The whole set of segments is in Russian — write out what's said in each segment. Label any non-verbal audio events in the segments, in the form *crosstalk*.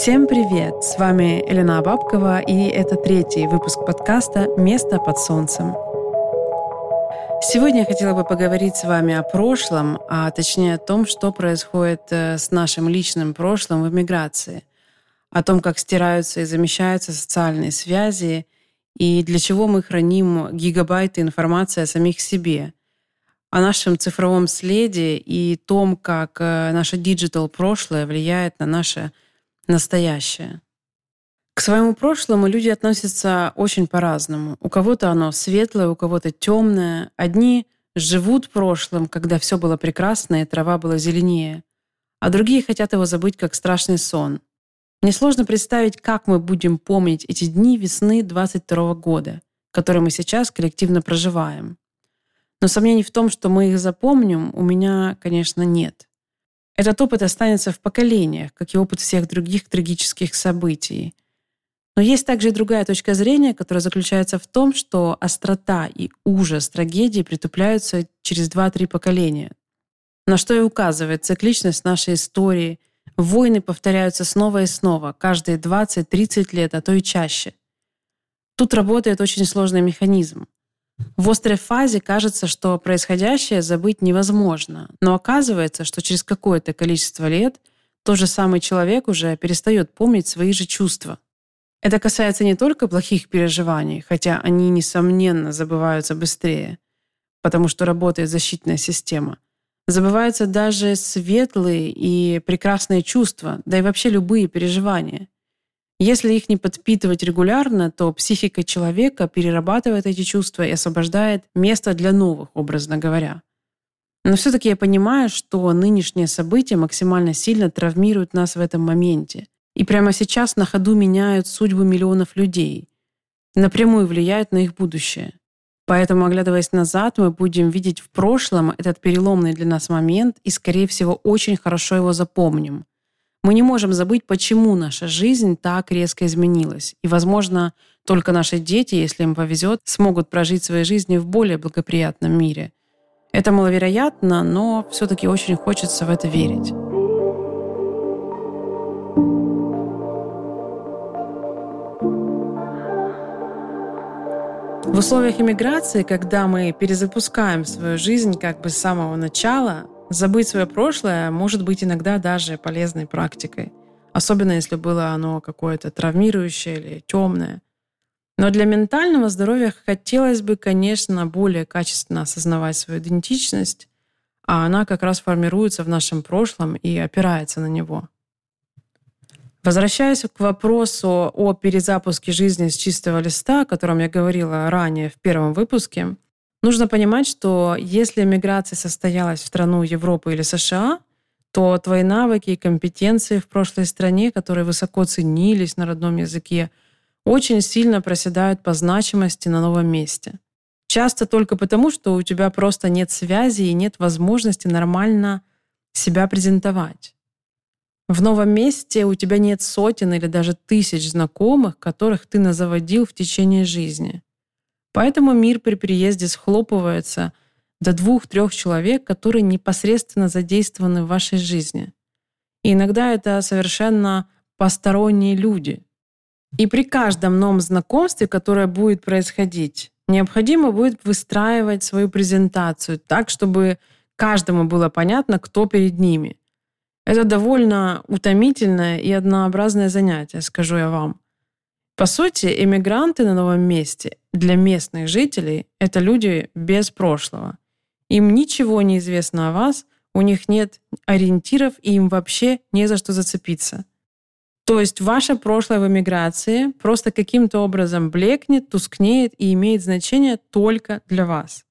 Всем привет! С вами Елена Бабкова, и это третий выпуск подкаста «Место под солнцем». Сегодня я хотела бы поговорить с вами о прошлом, а точнее о том, что происходит э, с нашим личным прошлым в эмиграции, о том, как стираются и замещаются социальные связи, и для чего мы храним гигабайты информации о самих себе, о нашем цифровом следе и том, как э, наше digital прошлое влияет на наше настоящее. К своему прошлому люди относятся очень по-разному. У кого-то оно светлое, у кого-то темное. Одни живут прошлым, когда все было прекрасно и трава была зеленее, а другие хотят его забыть как страшный сон. Мне сложно представить, как мы будем помнить эти дни весны 22 года, которые мы сейчас коллективно проживаем. Но сомнений в том, что мы их запомним, у меня, конечно, нет. Этот опыт останется в поколениях, как и опыт всех других трагических событий. Но есть также и другая точка зрения, которая заключается в том, что острота и ужас трагедии притупляются через 2-3 поколения. На что и указывает цикличность нашей истории. Войны повторяются снова и снова, каждые 20-30 лет, а то и чаще. Тут работает очень сложный механизм. В острой фазе кажется, что происходящее забыть невозможно, но оказывается, что через какое-то количество лет тот же самый человек уже перестает помнить свои же чувства. Это касается не только плохих переживаний, хотя они, несомненно, забываются быстрее, потому что работает защитная система. Забываются даже светлые и прекрасные чувства, да и вообще любые переживания. Если их не подпитывать регулярно, то психика человека перерабатывает эти чувства и освобождает место для новых, образно говоря. Но все-таки я понимаю, что нынешние события максимально сильно травмируют нас в этом моменте. И прямо сейчас на ходу меняют судьбы миллионов людей. Напрямую влияют на их будущее. Поэтому, оглядываясь назад, мы будем видеть в прошлом этот переломный для нас момент и, скорее всего, очень хорошо его запомним – мы не можем забыть, почему наша жизнь так резко изменилась. И, возможно, только наши дети, если им повезет, смогут прожить свои жизни в более благоприятном мире. Это маловероятно, но все-таки очень хочется в это верить. В условиях иммиграции, когда мы перезапускаем свою жизнь как бы с самого начала, Забыть свое прошлое может быть иногда даже полезной практикой, особенно если было оно какое-то травмирующее или темное. Но для ментального здоровья хотелось бы, конечно, более качественно осознавать свою идентичность, а она как раз формируется в нашем прошлом и опирается на него. Возвращаясь к вопросу о перезапуске жизни с чистого листа, о котором я говорила ранее в первом выпуске, Нужно понимать, что если миграция состоялась в страну Европы или США, то твои навыки и компетенции в прошлой стране, которые высоко ценились на родном языке, очень сильно проседают по значимости на новом месте. Часто только потому, что у тебя просто нет связи и нет возможности нормально себя презентовать. В новом месте у тебя нет сотен или даже тысяч знакомых, которых ты назаводил в течение жизни. Поэтому мир при приезде схлопывается до двух-трех человек, которые непосредственно задействованы в вашей жизни. И иногда это совершенно посторонние люди. И при каждом новом знакомстве, которое будет происходить, необходимо будет выстраивать свою презентацию так, чтобы каждому было понятно, кто перед ними. Это довольно утомительное и однообразное занятие, скажу я вам. По сути, иммигранты на новом месте для местных жителей — это люди без прошлого. Им ничего не известно о вас, у них нет ориентиров, и им вообще не за что зацепиться. То есть ваше прошлое в эмиграции просто каким-то образом блекнет, тускнеет и имеет значение только для вас.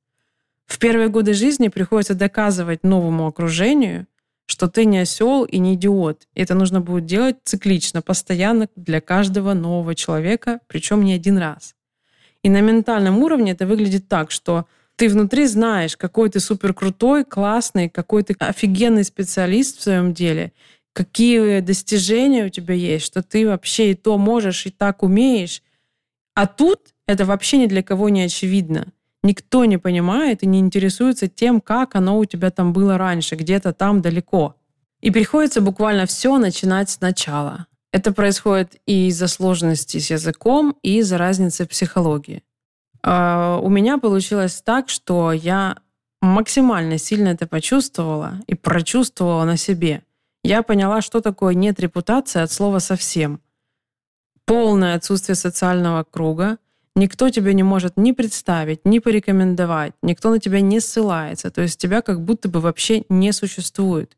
В первые годы жизни приходится доказывать новому окружению, что ты не осел и не идиот. И это нужно будет делать циклично, постоянно для каждого нового человека, причем не один раз. И на ментальном уровне это выглядит так, что ты внутри знаешь, какой ты супер крутой, классный, какой ты офигенный специалист в своем деле, какие достижения у тебя есть, что ты вообще и то можешь, и так умеешь. А тут это вообще ни для кого не очевидно. Никто не понимает и не интересуется тем, как оно у тебя там было раньше, где-то там далеко. И приходится буквально все начинать сначала. Это происходит и из-за сложности с языком, и из-за разницы в психологии. А, у меня получилось так, что я максимально сильно это почувствовала и прочувствовала на себе. Я поняла, что такое нет репутации от слова совсем. Полное отсутствие социального круга. Никто тебя не может ни представить, ни порекомендовать. Никто на тебя не ссылается. То есть тебя как будто бы вообще не существует.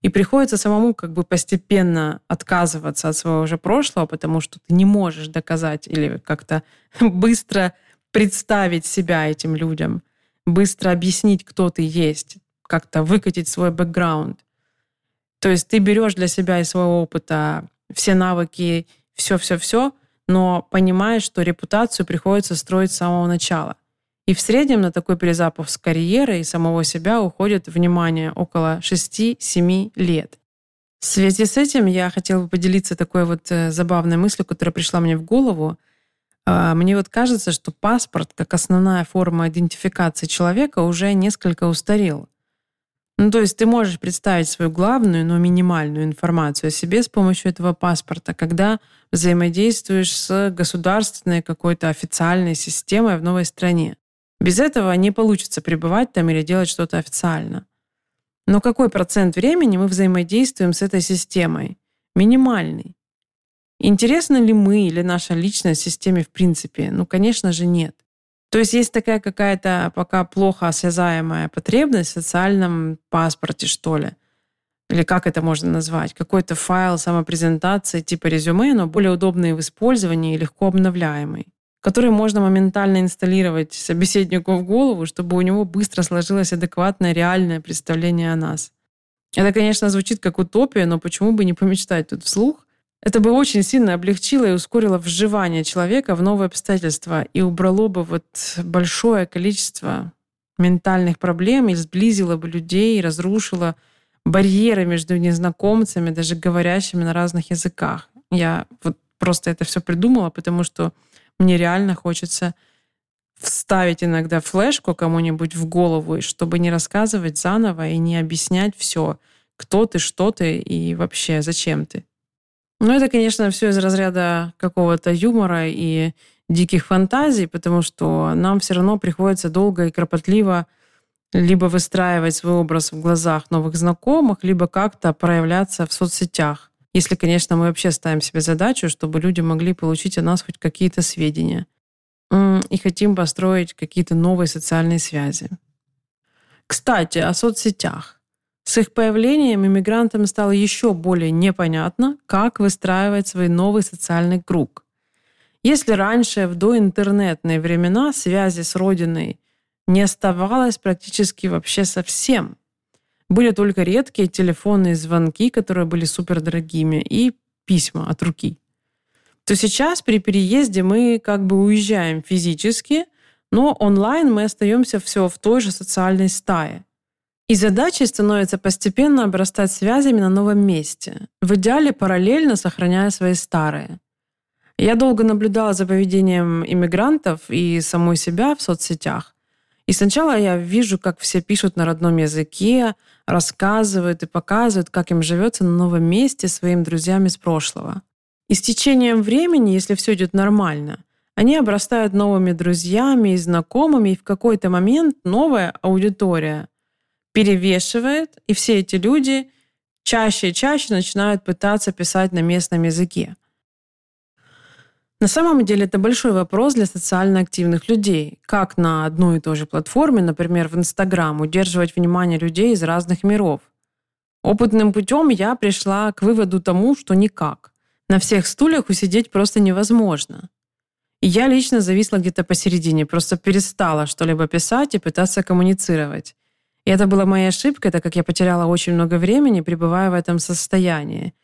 И приходится самому как бы постепенно отказываться от своего уже прошлого, потому что ты не можешь доказать или как-то *laughs* быстро представить себя этим людям, быстро объяснить, кто ты есть, как-то выкатить свой бэкграунд. То есть ты берешь для себя и своего опыта все навыки, все-все-все, но понимаешь, что репутацию приходится строить с самого начала. И в среднем на такой перезапуск карьеры и самого себя уходит внимание около 6-7 лет. В связи с этим я хотела бы поделиться такой вот э, забавной мыслью, которая пришла мне в голову. А, мне вот кажется, что паспорт как основная форма идентификации человека уже несколько устарел. Ну, то есть ты можешь представить свою главную, но минимальную информацию о себе с помощью этого паспорта, когда взаимодействуешь с государственной какой-то официальной системой в новой стране. Без этого не получится пребывать там или делать что-то официально. Но какой процент времени мы взаимодействуем с этой системой? Минимальный. Интересно ли мы или наша личность системе в принципе? Ну, конечно же, нет. То есть есть такая какая-то пока плохо осязаемая потребность в социальном паспорте, что ли. Или как это можно назвать? Какой-то файл самопрезентации типа резюме, но более удобный в использовании и легко обновляемый который можно моментально инсталлировать собеседнику в голову, чтобы у него быстро сложилось адекватное, реальное представление о нас. Это, конечно, звучит как утопия, но почему бы не помечтать тут вслух? Это бы очень сильно облегчило и ускорило вживание человека в новые обстоятельства и убрало бы вот большое количество ментальных проблем и сблизило бы людей, и разрушило барьеры между незнакомцами, даже говорящими на разных языках. Я вот просто это все придумала, потому что мне реально хочется вставить иногда флешку кому-нибудь в голову, чтобы не рассказывать заново и не объяснять все, кто ты, что ты и вообще зачем ты. Ну, это, конечно, все из разряда какого-то юмора и диких фантазий, потому что нам все равно приходится долго и кропотливо либо выстраивать свой образ в глазах новых знакомых, либо как-то проявляться в соцсетях. Если, конечно, мы вообще ставим себе задачу, чтобы люди могли получить о нас хоть какие-то сведения. И хотим построить какие-то новые социальные связи. Кстати, о соцсетях. С их появлением иммигрантам стало еще более непонятно, как выстраивать свой новый социальный круг. Если раньше, в доинтернетные времена, связи с родиной не оставалось практически вообще совсем, были только редкие телефонные звонки, которые были супердорогими, и письма от руки. То сейчас при переезде мы как бы уезжаем физически, но онлайн мы остаемся все в той же социальной стае. И задачей становится постепенно обрастать связями на новом месте, в идеале параллельно сохраняя свои старые. Я долго наблюдала за поведением иммигрантов и самой себя в соцсетях. И сначала я вижу, как все пишут на родном языке, рассказывают и показывают, как им живется на новом месте своим друзьям из прошлого. И с течением времени, если все идет нормально, они обрастают новыми друзьями и знакомыми, и в какой-то момент новая аудитория перевешивает, и все эти люди чаще и чаще начинают пытаться писать на местном языке. На самом деле это большой вопрос для социально активных людей. Как на одной и той же платформе, например, в Инстаграм, удерживать внимание людей из разных миров? Опытным путем я пришла к выводу тому, что никак. На всех стульях усидеть просто невозможно. И я лично зависла где-то посередине, просто перестала что-либо писать и пытаться коммуницировать. И это была моя ошибка, так как я потеряла очень много времени, пребывая в этом состоянии.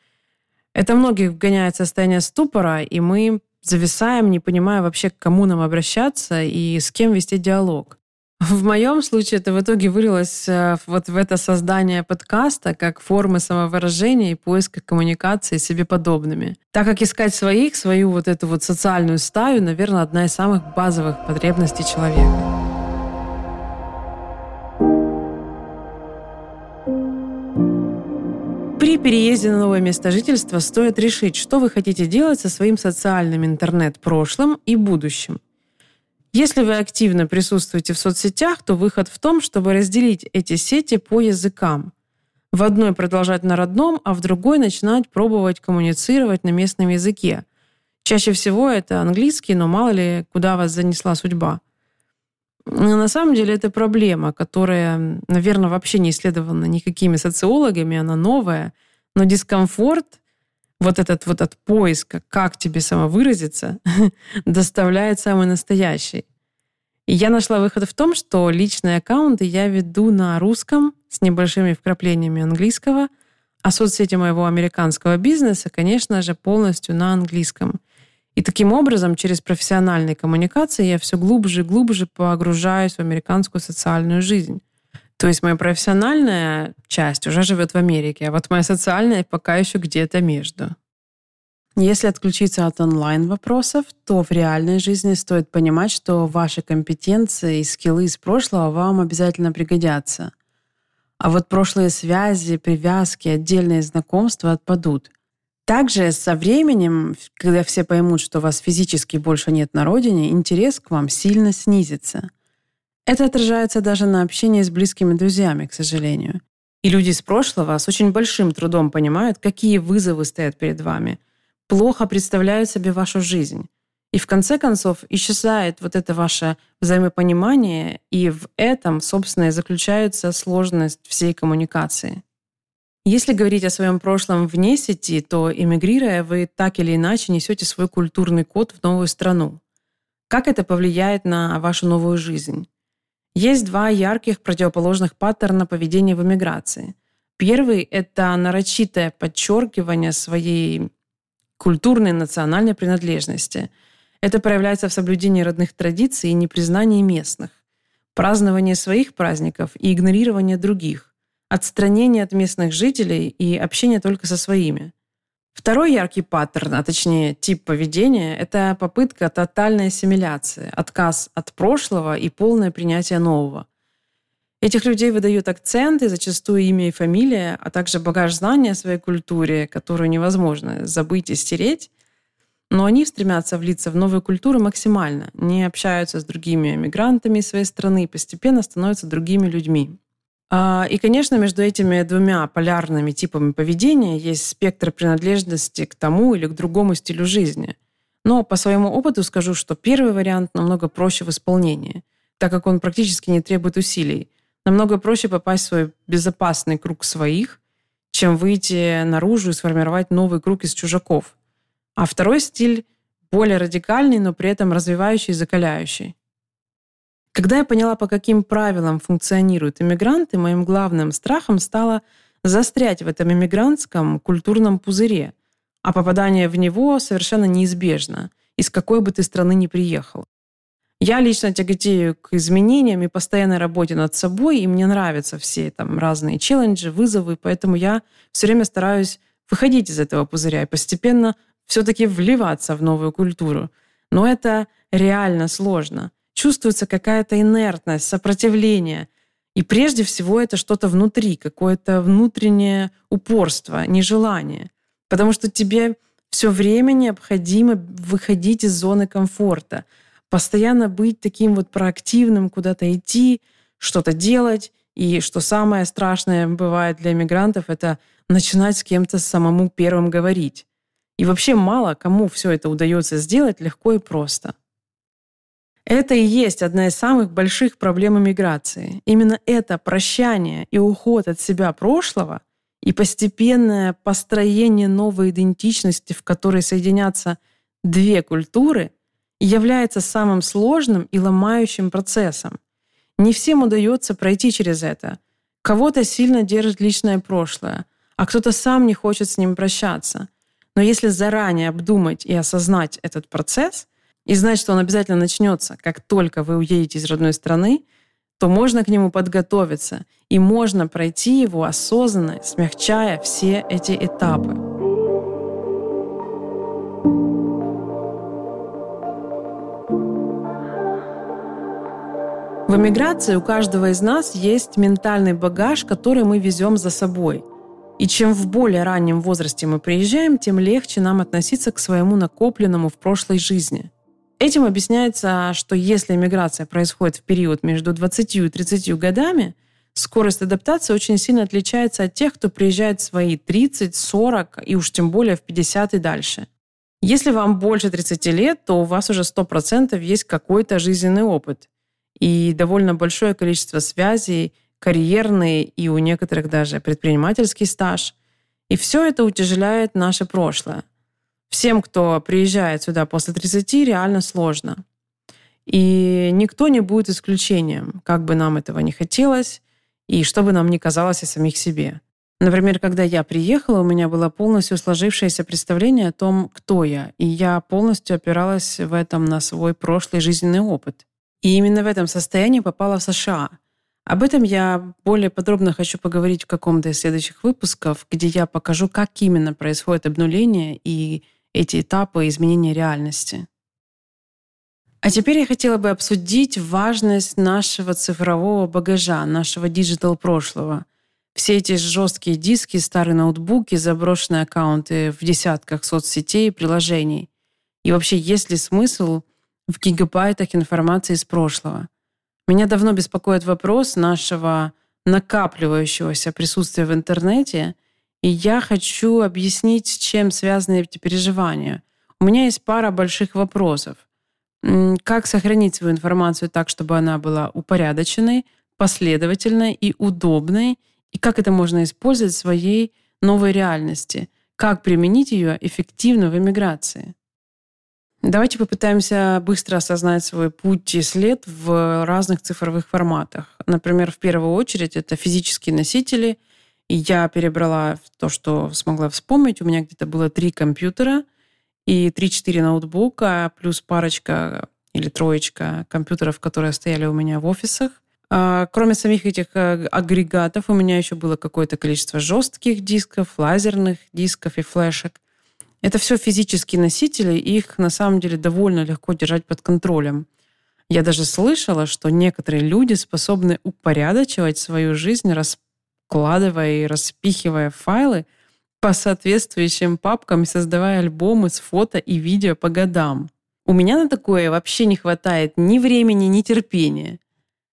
Это многих вгоняет в состояние ступора, и мы зависаем, не понимая вообще, к кому нам обращаться и с кем вести диалог. В моем случае это в итоге вылилось э, вот в это создание подкаста как формы самовыражения и поиска коммуникации с себе подобными. Так как искать своих, свою вот эту вот социальную стаю, наверное, одна из самых базовых потребностей человека. При переезде на новое место жительства стоит решить, что вы хотите делать со своим социальным интернет-прошлым и будущим. Если вы активно присутствуете в соцсетях, то выход в том, чтобы разделить эти сети по языкам. В одной продолжать на родном, а в другой начинать пробовать коммуницировать на местном языке. Чаще всего это английский, но мало ли, куда вас занесла судьба. Но на самом деле это проблема, которая, наверное, вообще не исследована никакими социологами, она новая, но дискомфорт, вот этот вот от поиска, как тебе самовыразиться, *laughs* доставляет самый настоящий. И я нашла выход в том, что личные аккаунты я веду на русском с небольшими вкраплениями английского, а соцсети моего американского бизнеса, конечно же, полностью на английском. И таким образом, через профессиональные коммуникации я все глубже и глубже погружаюсь в американскую социальную жизнь. То есть моя профессиональная часть уже живет в Америке, а вот моя социальная пока еще где-то между. Если отключиться от онлайн-вопросов, то в реальной жизни стоит понимать, что ваши компетенции и скиллы из прошлого вам обязательно пригодятся. А вот прошлые связи, привязки, отдельные знакомства отпадут. Также со временем, когда все поймут, что вас физически больше нет на родине, интерес к вам сильно снизится. Это отражается даже на общении с близкими друзьями, к сожалению. И люди из прошлого с очень большим трудом понимают, какие вызовы стоят перед вами, плохо представляют себе вашу жизнь. И в конце концов исчезает вот это ваше взаимопонимание, и в этом, собственно, и заключается сложность всей коммуникации. Если говорить о своем прошлом вне сети, то эмигрируя, вы так или иначе несете свой культурный код в новую страну. Как это повлияет на вашу новую жизнь? Есть два ярких противоположных паттерна поведения в эмиграции. Первый – это нарочитое подчеркивание своей культурной национальной принадлежности. Это проявляется в соблюдении родных традиций и непризнании местных, праздновании своих праздников и игнорировании других отстранение от местных жителей и общение только со своими. Второй яркий паттерн, а точнее тип поведения, это попытка тотальной ассимиляции, отказ от прошлого и полное принятие нового. Этих людей выдают акценты, зачастую имя и фамилия, а также багаж знания о своей культуре, которую невозможно забыть и стереть. Но они стремятся влиться в новую культуру максимально, не общаются с другими мигрантами своей страны и постепенно становятся другими людьми. А, и, конечно, между этими двумя полярными типами поведения есть спектр принадлежности к тому или к другому стилю жизни. Но по своему опыту скажу, что первый вариант намного проще в исполнении, так как он практически не требует усилий. Намного проще попасть в свой безопасный круг своих, чем выйти наружу и сформировать новый круг из чужаков. А второй стиль более радикальный, но при этом развивающий и закаляющий. Когда я поняла, по каким правилам функционируют иммигранты, моим главным страхом стало застрять в этом иммигрантском культурном пузыре, а попадание в него совершенно неизбежно, из какой бы ты страны ни приехал. Я лично тяготею к изменениям и постоянной работе над собой, и мне нравятся все там разные челленджи, вызовы, поэтому я все время стараюсь выходить из этого пузыря и постепенно все-таки вливаться в новую культуру. Но это реально сложно чувствуется какая-то инертность, сопротивление. И прежде всего это что-то внутри, какое-то внутреннее упорство, нежелание. Потому что тебе все время необходимо выходить из зоны комфорта, постоянно быть таким вот проактивным, куда-то идти, что-то делать. И что самое страшное бывает для иммигрантов, это начинать с кем-то самому первым говорить. И вообще мало кому все это удается сделать легко и просто. Это и есть одна из самых больших проблем иммиграции. Именно это прощание и уход от себя прошлого и постепенное построение новой идентичности, в которой соединятся две культуры, является самым сложным и ломающим процессом. Не всем удается пройти через это. Кого-то сильно держит личное прошлое, а кто-то сам не хочет с ним прощаться. Но если заранее обдумать и осознать этот процесс – и знать, что он обязательно начнется, как только вы уедете из родной страны, то можно к нему подготовиться, и можно пройти его осознанно, смягчая все эти этапы. В эмиграции у каждого из нас есть ментальный багаж, который мы везем за собой. И чем в более раннем возрасте мы приезжаем, тем легче нам относиться к своему накопленному в прошлой жизни. Этим объясняется, что если миграция происходит в период между 20 и 30 годами, скорость адаптации очень сильно отличается от тех, кто приезжает в свои 30, 40 и уж тем более в 50 и дальше. Если вам больше 30 лет, то у вас уже 100% есть какой-то жизненный опыт и довольно большое количество связей, карьерный и у некоторых даже предпринимательский стаж. И все это утяжеляет наше прошлое. Всем, кто приезжает сюда после 30, реально сложно. И никто не будет исключением, как бы нам этого не хотелось, и что бы нам ни казалось о самих себе. Например, когда я приехала, у меня было полностью сложившееся представление о том, кто я, и я полностью опиралась в этом на свой прошлый жизненный опыт. И именно в этом состоянии попала в США. Об этом я более подробно хочу поговорить в каком-то из следующих выпусков, где я покажу, как именно происходит обнуление и эти этапы изменения реальности. А теперь я хотела бы обсудить важность нашего цифрового багажа, нашего digital прошлого. Все эти жесткие диски, старые ноутбуки, заброшенные аккаунты в десятках соцсетей и приложений. И вообще, есть ли смысл в гигабайтах информации из прошлого? Меня давно беспокоит вопрос нашего накапливающегося присутствия в интернете – и я хочу объяснить, с чем связаны эти переживания. У меня есть пара больших вопросов. Как сохранить свою информацию так, чтобы она была упорядоченной, последовательной и удобной? И как это можно использовать в своей новой реальности? Как применить ее эффективно в эмиграции? Давайте попытаемся быстро осознать свой путь и след в разных цифровых форматах. Например, в первую очередь это физические носители – и я перебрала то, что смогла вспомнить. У меня где-то было три компьютера и три-четыре ноутбука, плюс парочка или троечка компьютеров, которые стояли у меня в офисах. А, кроме самих этих э, агрегатов, у меня еще было какое-то количество жестких дисков, лазерных дисков и флешек. Это все физические носители, и их на самом деле довольно легко держать под контролем. Я даже слышала, что некоторые люди способны упорядочивать свою жизнь, вкладывая и распихивая файлы по соответствующим папкам создавая альбомы с фото и видео по годам. У меня на такое вообще не хватает ни времени, ни терпения.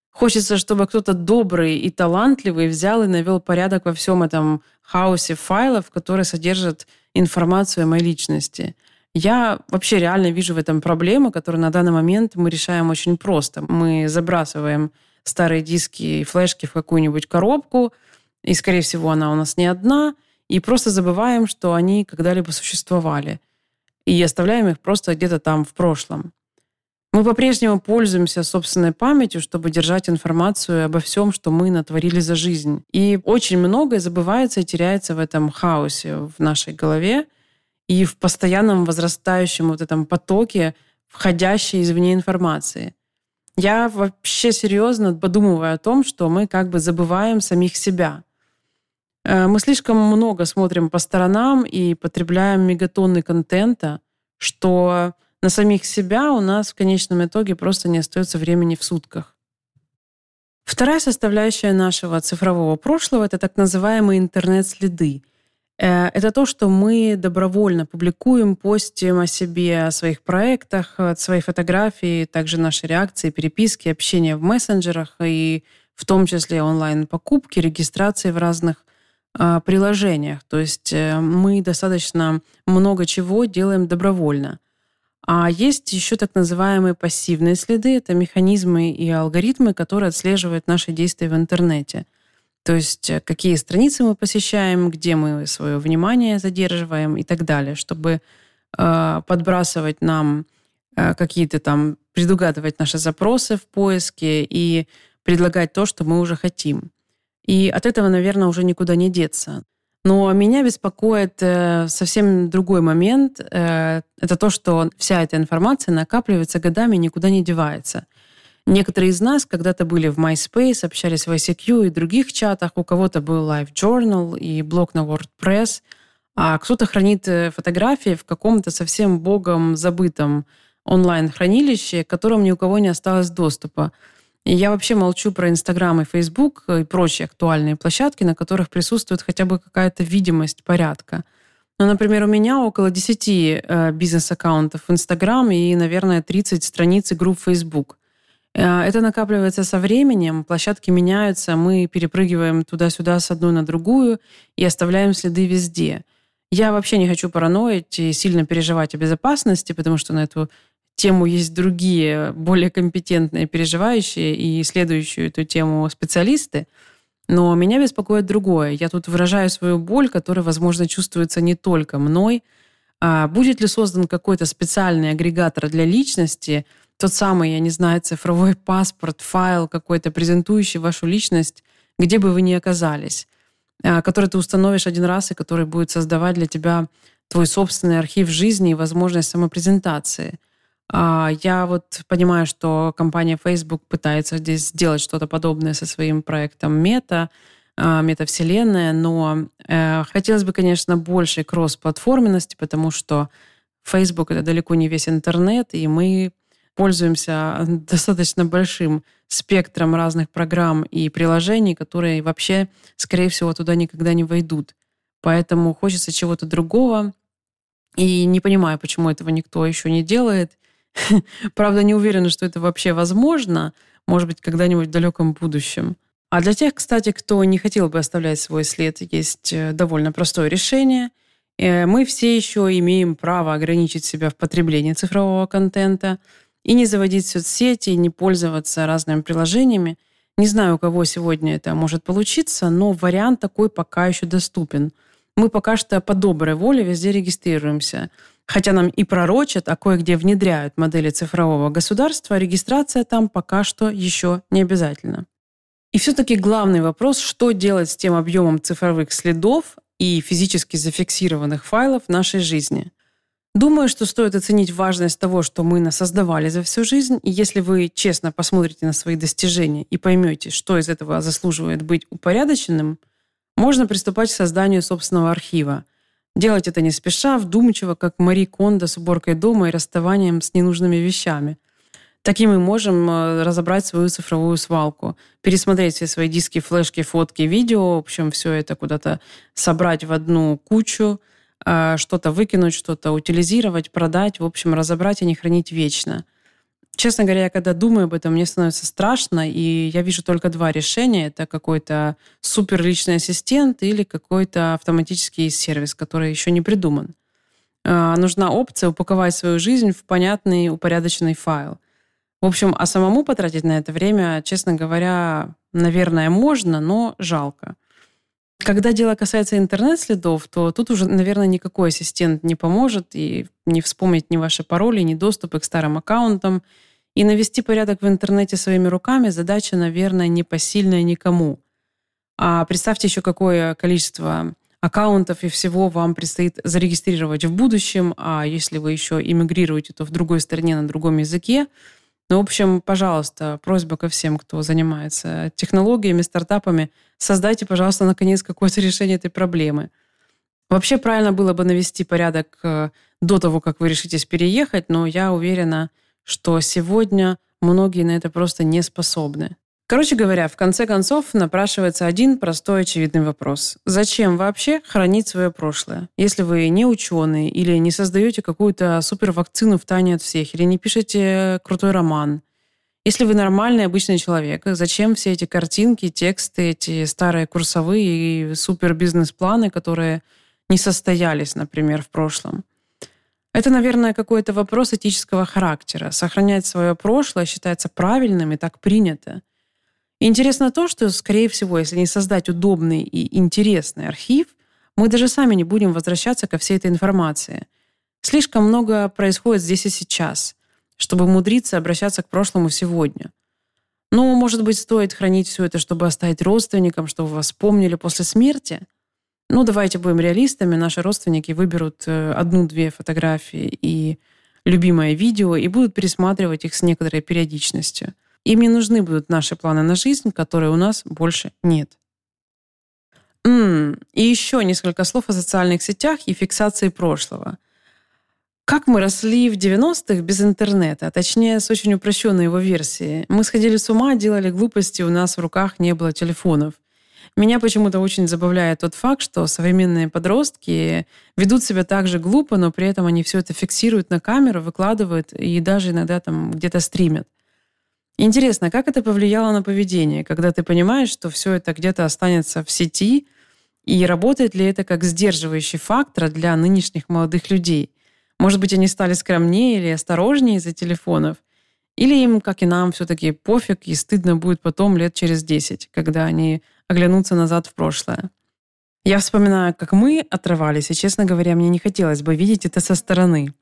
Хочется, чтобы кто-то добрый и талантливый взял и навел порядок во всем этом хаосе файлов, которые содержат информацию о моей личности. Я вообще реально вижу в этом проблему, которую на данный момент мы решаем очень просто. Мы забрасываем старые диски и флешки в какую-нибудь коробку, и, скорее всего, она у нас не одна, и просто забываем, что они когда-либо существовали, и оставляем их просто где-то там в прошлом. Мы по-прежнему пользуемся собственной памятью, чтобы держать информацию обо всем, что мы натворили за жизнь. И очень многое забывается и теряется в этом хаосе в нашей голове и в постоянном возрастающем вот этом потоке входящей извне информации. Я вообще серьезно подумываю о том, что мы как бы забываем самих себя. Э, мы слишком много смотрим по сторонам и потребляем мегатонны контента, что на самих себя у нас в конечном итоге просто не остается времени в сутках. Вторая составляющая нашего цифрового прошлого — это так называемые интернет-следы. Э, это то, что мы добровольно публикуем, постим о себе, о своих проектах, свои фотографии, также наши реакции, переписки, общение в мессенджерах и в том числе онлайн-покупки, регистрации в разных приложениях. То есть э, мы достаточно много чего делаем добровольно. А есть еще так называемые пассивные следы. Это механизмы и алгоритмы, которые отслеживают наши действия в интернете. То есть э, какие страницы мы посещаем, где мы свое внимание задерживаем и так далее, чтобы э, подбрасывать нам какие-то там, предугадывать наши запросы в поиске и предлагать то, что мы уже хотим. И от этого, наверное, уже никуда не деться. Но меня беспокоит э, совсем другой момент. Э, это то, что вся эта информация накапливается годами и никуда не девается. Некоторые из нас когда-то были в MySpace, общались в ICQ и других чатах. У кого-то был Live Journal и блог на WordPress. А кто-то хранит э, фотографии в каком-то совсем богом забытом онлайн-хранилище, к которому ни у кого не осталось доступа. И я вообще молчу про Инстаграм и Фейсбук и прочие актуальные площадки, на которых присутствует хотя бы какая-то видимость порядка. Ну, например, у меня около 10 э, бизнес-аккаунтов в Инстаграм и, наверное, 30 страниц и групп Facebook. Э, это накапливается со временем, площадки меняются, мы перепрыгиваем туда-сюда с одной на другую и оставляем следы везде. Я вообще не хочу параноить и сильно переживать о безопасности, потому что на эту тему есть другие, более компетентные, переживающие и исследующие эту тему специалисты. Но меня беспокоит другое. Я тут выражаю свою боль, которая, возможно, чувствуется не только мной. А будет ли создан какой-то специальный агрегатор для личности, тот самый, я не знаю, цифровой паспорт, файл какой-то, презентующий вашу личность, где бы вы ни оказались, а, который ты установишь один раз и который будет создавать для тебя твой собственный архив жизни и возможность самопрезентации – я вот понимаю, что компания Facebook пытается здесь сделать что-то подобное со своим проектом Мета, метавселенная, но э, хотелось бы, конечно, большей кросс-платформенности, потому что Facebook — это далеко не весь интернет, и мы пользуемся *laughs* достаточно большим спектром разных программ и приложений, которые вообще, скорее всего, туда никогда не войдут. Поэтому хочется чего-то другого. И не понимаю, почему этого никто еще не делает. *laughs* Правда, не уверена, что это вообще возможно. Может быть, когда-нибудь в далеком будущем. А для тех, кстати, кто не хотел бы оставлять свой след, есть э, довольно простое решение. Э, мы все еще имеем право ограничить себя в потреблении цифрового контента и не заводить соцсети, не пользоваться разными приложениями. Не знаю, у кого сегодня это может получиться, но вариант такой пока еще доступен. Мы пока что по доброй воле везде регистрируемся – Хотя нам и пророчат, а кое-где внедряют модели цифрового государства, регистрация там пока что еще не обязательно. И все-таки главный вопрос, что делать с тем объемом цифровых следов и физически зафиксированных файлов в нашей жизни. Думаю, что стоит оценить важность того, что мы насоздавали за всю жизнь, и если вы честно посмотрите на свои достижения и поймете, что из этого заслуживает быть упорядоченным, можно приступать к созданию собственного архива – Делать это не спеша, вдумчиво, как Мари Кондо с уборкой дома и расставанием с ненужными вещами. Таким мы можем э, разобрать свою цифровую свалку, пересмотреть все свои диски, флешки, фотки, видео, в общем, все это куда-то собрать в одну кучу, э, что-то выкинуть, что-то утилизировать, продать, в общем, разобрать и не хранить вечно. Честно говоря, я когда думаю об этом, мне становится страшно, и я вижу только два решения. Это какой-то супер личный ассистент или какой-то автоматический сервис, который еще не придуман. А, нужна опция упаковать свою жизнь в понятный, упорядоченный файл. В общем, а самому потратить на это время, честно говоря, наверное, можно, но жалко. Когда дело касается интернет-следов, то тут уже, наверное, никакой ассистент не поможет и не вспомнить ни ваши пароли, ни доступы к старым аккаунтам. И навести порядок в интернете своими руками задача, наверное, не посильная никому. А представьте еще, какое количество аккаунтов и всего вам предстоит зарегистрировать в будущем, а если вы еще иммигрируете, то в другой стране на другом языке – ну, в общем, пожалуйста, просьба ко всем, кто занимается технологиями, стартапами, создайте, пожалуйста, наконец какое-то решение этой проблемы. Вообще правильно было бы навести порядок э, до того, как вы решитесь переехать, но я уверена, что сегодня многие на это просто не способны. Короче говоря, в конце концов напрашивается один простой очевидный вопрос. Зачем вообще хранить свое прошлое? Если вы не ученый или не создаете какую-то супервакцину в тайне от всех, или не пишете крутой роман, если вы нормальный обычный человек, зачем все эти картинки, тексты, эти старые курсовые и супер бизнес-планы, которые не состоялись, например, в прошлом? Это, наверное, какой-то вопрос этического характера. Сохранять свое прошлое считается правильным и так принято. Интересно то, что, скорее всего, если не создать удобный и интересный архив, мы даже сами не будем возвращаться ко всей этой информации. Слишком много происходит здесь и сейчас, чтобы умудриться обращаться к прошлому сегодня. Ну, может быть, стоит хранить все это, чтобы оставить родственникам, чтобы вас помнили после смерти? Ну, давайте будем реалистами. Наши родственники выберут э, одну-две фотографии и любимое видео и будут пересматривать их с некоторой периодичностью. Им не нужны будут наши планы на жизнь, которые у нас больше нет. М-м, и еще несколько слов о социальных сетях и фиксации прошлого. Как мы росли в 90-х без интернета, а точнее с очень упрощенной его версией. Мы сходили с ума, делали глупости, у нас в руках не было телефонов. Меня почему-то очень забавляет тот факт, что современные подростки ведут себя так же глупо, но при этом они все это фиксируют на камеру, выкладывают и даже иногда там где-то стримят. Интересно, как это повлияло на поведение, когда ты понимаешь, что все это где-то останется в сети, и работает ли это как сдерживающий фактор для нынешних молодых людей? Может быть, они стали скромнее или осторожнее из-за телефонов? Или им, как и нам, все-таки пофиг и стыдно будет потом лет через 10, когда они оглянутся назад в прошлое? Я вспоминаю, как мы отрывались, и, честно говоря, мне не хотелось бы видеть это со стороны.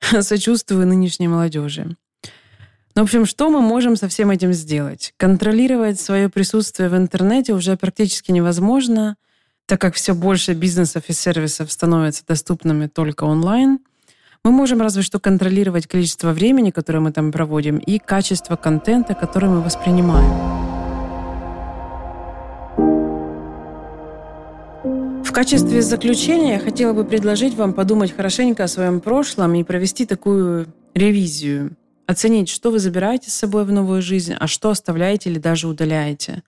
*laughs* Сочувствую нынешней молодежи. Ну, в общем, что мы можем со всем этим сделать? Контролировать свое присутствие в интернете уже практически невозможно, так как все больше бизнесов и сервисов становятся доступными только онлайн. Мы можем разве что контролировать количество времени, которое мы там проводим, и качество контента, который мы воспринимаем. В качестве заключения я хотела бы предложить вам подумать хорошенько о своем прошлом и провести такую ревизию – оценить, что вы забираете с собой в новую жизнь, а что оставляете или даже удаляете.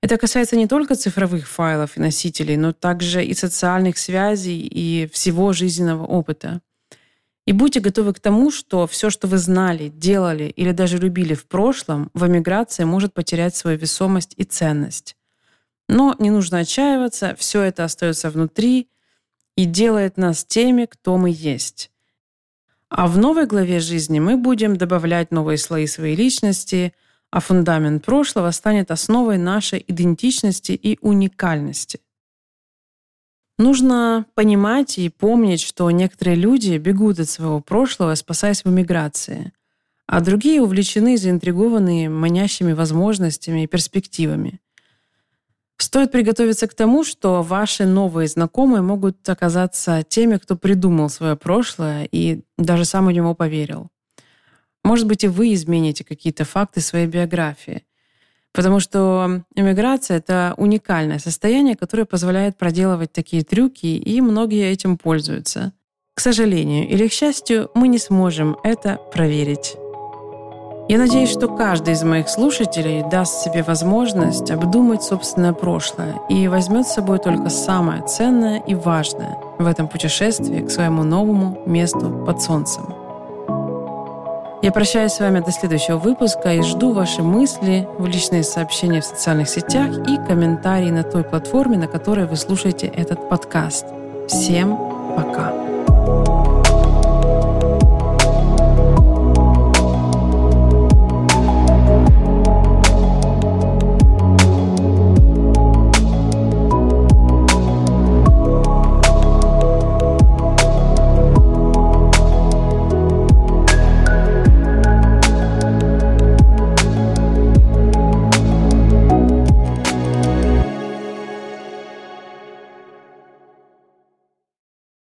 Это касается не только цифровых файлов и носителей, но также и социальных связей и всего жизненного опыта. И будьте готовы к тому, что все, что вы знали, делали или даже любили в прошлом, в эмиграции может потерять свою весомость и ценность. Но не нужно отчаиваться, все это остается внутри и делает нас теми, кто мы есть. А в новой главе жизни мы будем добавлять новые слои своей личности, а фундамент прошлого станет основой нашей идентичности и уникальности. Нужно понимать и помнить, что некоторые люди бегут от своего прошлого, спасаясь в эмиграции, а другие увлечены и заинтригованы манящими возможностями и перспективами. Стоит приготовиться к тому, что ваши новые знакомые могут оказаться теми, кто придумал свое прошлое и даже сам в него поверил. Может быть, и вы измените какие-то факты своей биографии. Потому что эмиграция — это уникальное состояние, которое позволяет проделывать такие трюки, и многие этим пользуются. К сожалению или к счастью, мы не сможем это проверить. Я надеюсь, что каждый из моих слушателей даст себе возможность обдумать собственное прошлое и возьмет с собой только самое ценное и важное в этом путешествии к своему новому месту под солнцем. Я прощаюсь с вами до следующего выпуска и жду ваши мысли в личные сообщения в социальных сетях и комментарии на той платформе, на которой вы слушаете этот подкаст. Всем пока!